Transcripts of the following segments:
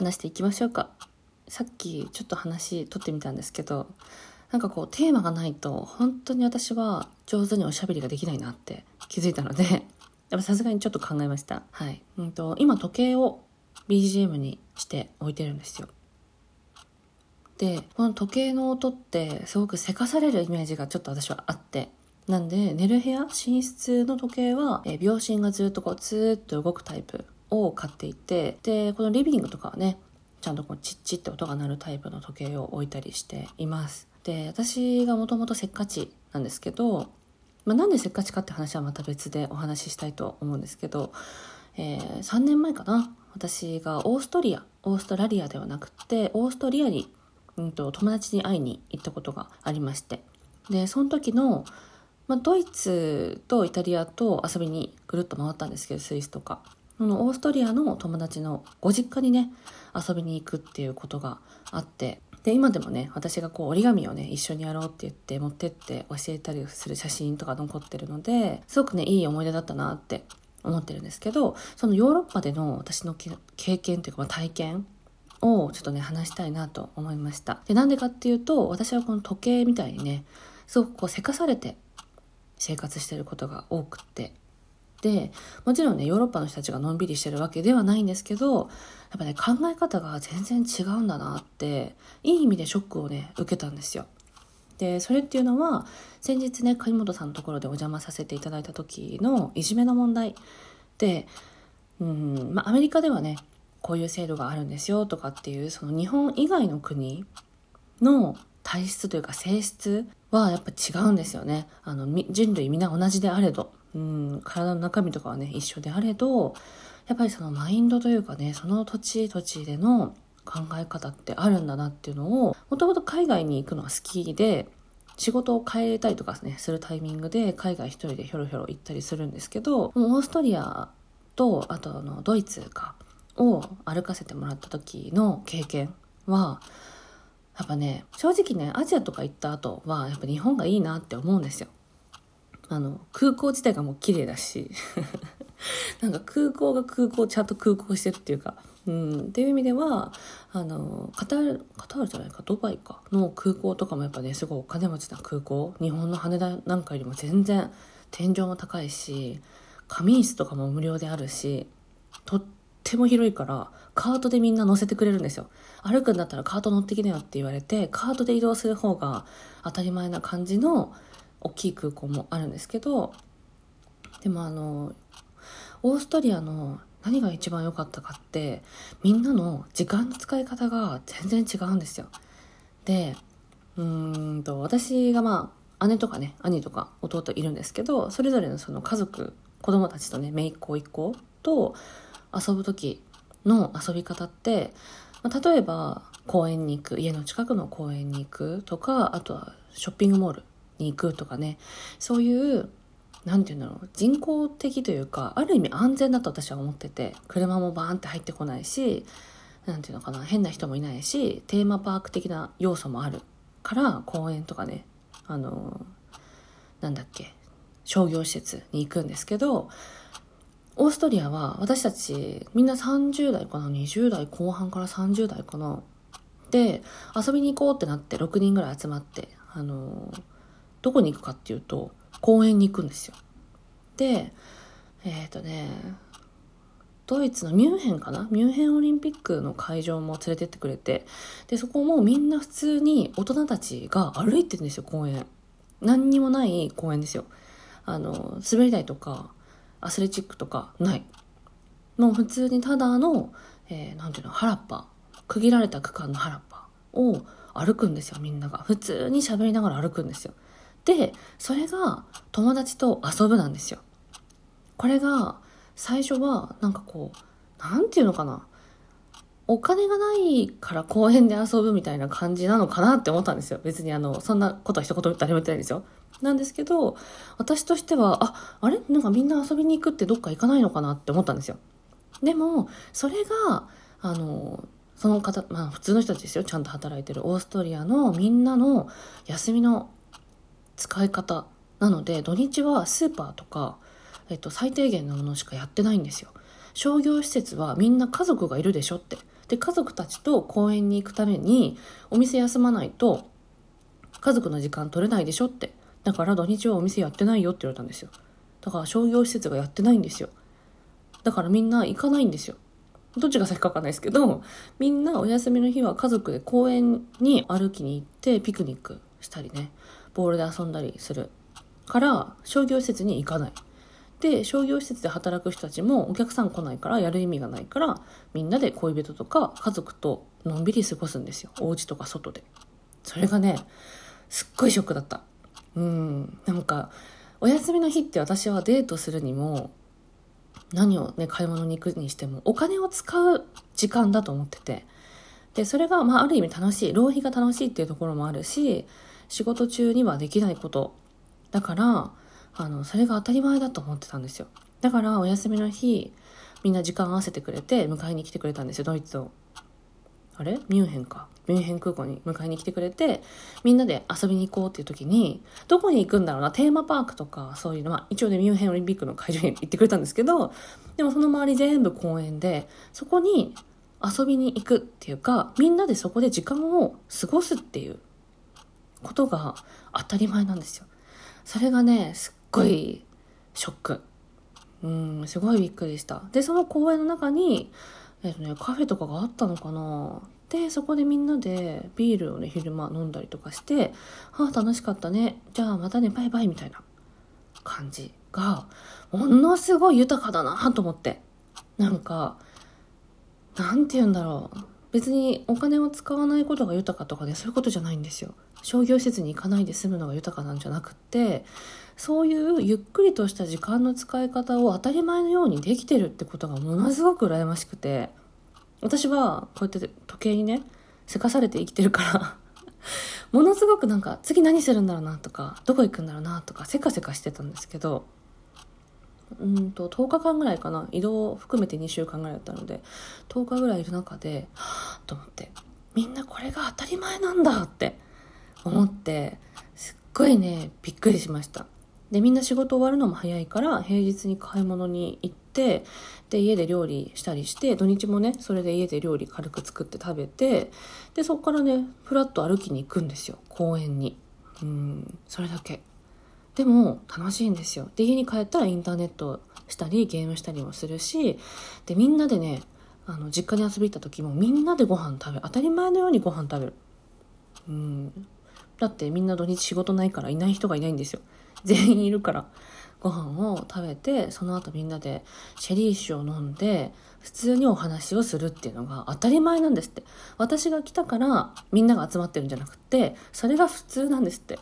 話していきましょうか。さっきちょっと話取ってみたんですけどなんかこうテーマがないと本当に私は上手におしゃべりができないなって気づいたので やっぱさすがにちょっと考えました。はい、うんと、今時計を BGM にして置いてるんですよ。でこの時計の音ってすごくせかされるイメージがちょっと私はあって。なんで寝る部屋寝室の時計は、え秒針がずっとこうツーッと動くタイプを買っていてでこのリビングとかはねちゃんとこうチッチって音が鳴るタイプの時計を置いたりしています。で私がもともとせっかちなんですけど、まあ、なんでせっかちかって話はまた別でお話ししたいと思うんですけど、えー、3年前かな私がオーストリアオーストラリアではなくてオーストリアに、うんと、友達に会いに行ったことがありまして。でその時の、まあ、ドイツとイタリアと遊びにぐるっと回ったんですけどスイスとか。そのオーストリアの友達のご実家にね遊びに行くっていうことがあってで今でもね私がこう折り紙をね一緒にやろうって言って持ってって教えたりする写真とか残ってるのですごくねいい思い出だったなって思ってるんですけどそのヨーロッパでの私の経験というか、ま、体験をちょっとね話したいなと思いました。でなんでかっていうと私はこの時計みたいにねすごくこうせかされて生活してることが多くってでもちろんねヨーロッパの人たちがのんびりしてるわけではないんですけどやっぱね考え方が全然違うんだなっていい意味でショックをね受けたんですよ。でそれっていうのは先日ね貝本さんのところでお邪魔させていただいた時のいじめの問題でうんまあアメリカではねこういう制度があるんですよとかっていうその日本以外の国の体質というか性質はやっぱ違うんですよね。あの人類みんな同じであれど。うん、体の中身とかはね、一緒であれど、やっぱりそのマインドというかね、その土地土地での考え方ってあるんだなっていうのを、もともと海外に行くのは好きで、仕事を変えたりとかね、するタイミングで海外一人でひょろひょろ行ったりするんですけど、オーストリアと、あとあの、ドイツか、を歩かせてもらった時の経験は、やっぱね、正直ね、アジアとか行った後は、やっぱ日本がいいなって思うんですよ。あの、空港自体がもう綺麗だし、なんか空港が空港、ちゃんと空港してるっていうか、うん、っていう意味では、あの、カタール、カタールじゃないか、ドバイか、の空港とかもやっぱね、すごいお金持ちな空港、日本の羽田なんかよりも全然天井も高いし、仮眠室とかも無料であるし、とっても広いから、カートでみんな乗せてくれるんですよ。歩くんだったらカート乗ってきなよって言われて、カートで移動する方が当たり前な感じの大きい空港もあるんですけどでもあのオーストリアの何が一番良かったかってみんなの時間の使い方が全然違うんですよ。でうんと私がまあ姉とかね兄とか弟いるんですけどそれぞれのその家族子供たちとね姪っ子一個と遊ぶ時の遊び方って、まあ、例えば公園に行く家の近くの公園に行くとかあとはショッピングモールに行くとかね。そういう何て言うんだろう。人工的というかある意味安全だと私は思ってて車もバーンって入ってこないし何て言うのかな。変な人もいないしテーマパーク的な要素もあるから公園とかねあのなんだっけ商業施設に行くんですけどオーストリアは私たちみんな30代かな20代後半から30代かな。で遊びに行こうってなって6人ぐらい集まってあのどこに行くかっていうと、公園に行くんですよ。で、えっ、ー、とね、ドイツのミュンヘンかな？ミュンヘンオリンピックの会場も連れてってくれて、で、そこもみんな普通に大人たちが歩いてるんですよ、公園。何にもない公園ですよ。あの、滑り台とか、アスレチックとかない。もう普通にただの、えー、なんていうの、原っぱ。区切られた区間の原っぱを歩くんですよ、みんなが。普通に喋りながら歩くんですよ。で、それが友達と遊ぶなんですよ。これが最初はなんかこう、なんていうのかな。お金がないから公園で遊ぶみたいな感じなのかなって思ったんですよ。別にあの、そんなことは一言誰も言ってないんですよ。なんですけど、私としては、あ、あれ？なんかみんな遊びに行くってどっか行かないのかなって思ったんですよ。でも、それが、あの、その方、まあ普通の人たちですよ。ちゃんと働いてるオーストリアのみんなの休みの使い方。なので土日はスーパーとか、えっと、最低限のものしかやってないんですよ。商業施設はみんな家族がいるでしょって。で家族たちと公園に行くためにお店休まないと家族の時間取れないでしょって。だから土日はお店やってないよって言われたんですよ。だから商業施設がやってないんですよ。だからみんな行かないんですよ。どっちが先かわかんないですけどみんなお休みの日は家族で公園に歩きに行ってピクニックしたりね。ボールで遊んだりするから商業施設に行かない。で商業施設で働く人たちもお客さん来ないからやる意味がないからみんなで恋人とか家族とのんびり過ごすんですよ。お家とか外で。それがねすっごいショックだった。うん。なんかお休みの日って私はデートするにも何をね買い物に行くにしてもお金を使う時間だと思ってて。でそれがまあある意味楽しい浪費が楽しいっていうところもあるし仕事中にはできないこと。だからあのそれが当たり前だと思ってたんですよ。だからお休みの日みんな時間合わせてくれて迎えに来てくれたんですよドイツを。あれ？ミュンヘンか。ミュンヘン空港に迎えに来てくれてみんなで遊びに行こうっていう時にどこに行くんだろうな？テーマパークとかそういうのは一応ねミュンヘンオリンピックの会場に行ってくれたんですけどでもその周り全部公園でそこに遊びに行くっていうかみんなでそこで時間を過ごすっていうことが当たり前なんですよ。それがねすっごいショック。うんすごいびっくりした。でその公園の中にえっとねカフェとかがあったのかな。でそこでみんなでビールをね昼間飲んだりとかして「ああ楽しかったね。じゃあまたねバイバイ」みたいな感じがものすごい豊かだなと思って。なんかなんて言うんだろう。別にお金を使わないことが豊かとかねそういうことじゃないんですよ。商業施設に行かないで済むのが豊かなんじゃなくってそういうゆっくりとした時間の使い方を当たり前のようにできてるってことがものすごく羨ましくて私はこうやって時計にねせかされて生きてるから ものすごくなんか次何するんだろうなとかどこ行くんだろうなとかせかせかしてたんですけどうんと10日間ぐらいかな移動を含めて2週間ぐらいだったので10日ぐらいいる中ではぁと思ってみんなこれが当たり前なんだって思ってすっごいねびっくりしました。でみんな仕事終わるのも早いから平日に買い物に行ってで家で料理したりして土日もねそれで家で料理軽く作って食べてでそこからねふらっと歩きに行くんですよ公園に。うんそれだけ。でも楽しいんですよ。で家に帰ったらインターネットしたりゲームしたりもするしでみんなでねあの実家に遊び行った時もみんなでご飯食べる。当たり前のようにご飯食べる。うん。だってみんな土日仕事ないからいない人がいないんですよ。全員いるから。ご飯を食べてその後みんなでシェリー酒を飲んで普通にお話をするっていうのが当たり前なんですって。私が来たからみんなが集まってるんじゃなくてそれが普通なんですって。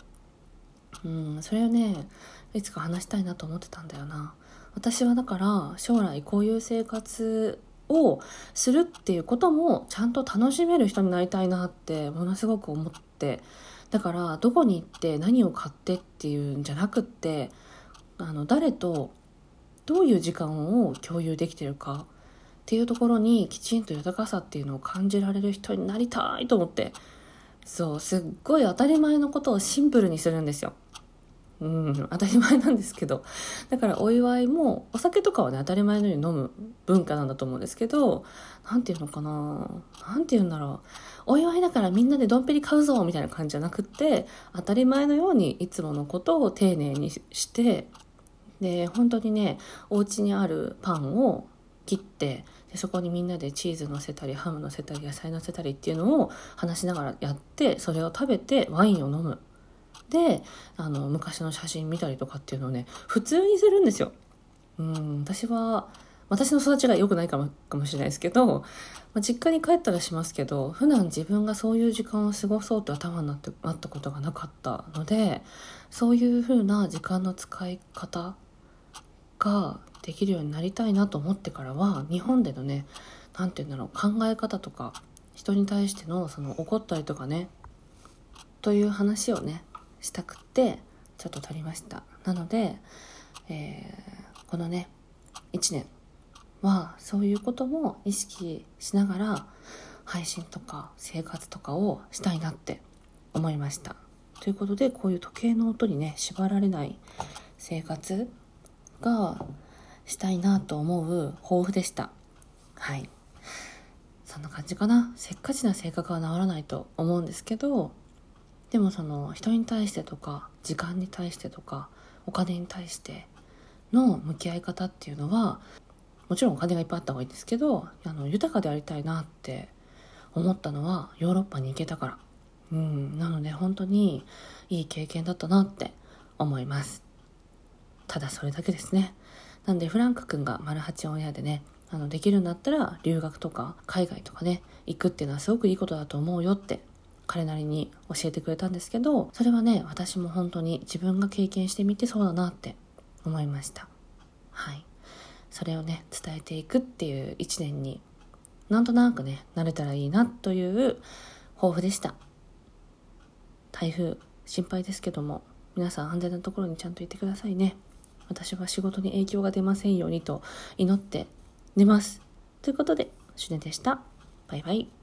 うんそれをねいつか話したいなと思ってたんだよな。私はだから将来こういう生活をするっていうこともちゃんと楽しめる人になりたいなってものすごく思ってだからどこに行って何を買ってっていうんじゃなくってあの誰とどういう時間を共有できてるかっていうところにきちんと豊かさっていうのを感じられる人になりたいと思ってそうすっごい当たり前のことをシンプルにするんですよ。うん、当たり前なんですけど。だからお祝いもお酒とかはね当たり前のように飲む文化なんだと思うんですけど何て言うのかな。何て言うんだろう。お祝いだからみんなでドンペリ買うぞみたいな感じじゃなくって当たり前のようにいつものことを丁寧にしてで本当にねお家にあるパンを切ってでそこにみんなでチーズ乗せたりハム乗せたり野菜乗せたりっていうのを話しながらやってそれを食べてワインを飲む。であの昔の写真見たりとかっていうのをね普通にするんですよ。うん私は私の育ちが良くないかもかもしれないですけど、まあ、実家に帰ったらしますけど普段自分がそういう時間を過ごそうって頭になってあったことがなかったのでそういう風な時間の使い方ができるようになりたいなと思ってからは日本でのね何て言うんだろう考え方とか人に対してのその怒ったりとかねという話をねしたくてちょっと撮りました。なので、えー、このね1年はそういうことも意識しながら配信とか生活とかをしたいなって思いました。ということでこういう時計の音にね縛られない生活がしたいなと思う抱負でした。はい。そんな感じかな。せっかちな性格は治らないと思うんですけどでもその人に対してとか時間に対してとかお金に対しての向き合い方っていうのはもちろんお金がいっぱいあった方がいいんですけどあの豊かでありたいなって思ったのはヨーロッパに行けたから。うんなので本当にいい経験だったなって思います。ただそれだけですね。なんでフランク君がマルハチオンエアでねあのできるんだったら留学とか海外とかね行くっていうのはすごくいいことだと思うよって彼なりに教えてくれたんですけどそれはね私も本当に自分が経験してみてそうだなって思いました。はい。それをね伝えていくっていう一年になんとなくね慣れたらいいなという抱負でした。台風心配ですけども皆さん安全なところにちゃんといてくださいね。私は仕事に影響が出ませんようにと祈って寝ます。ということでシュネでした。バイバイ。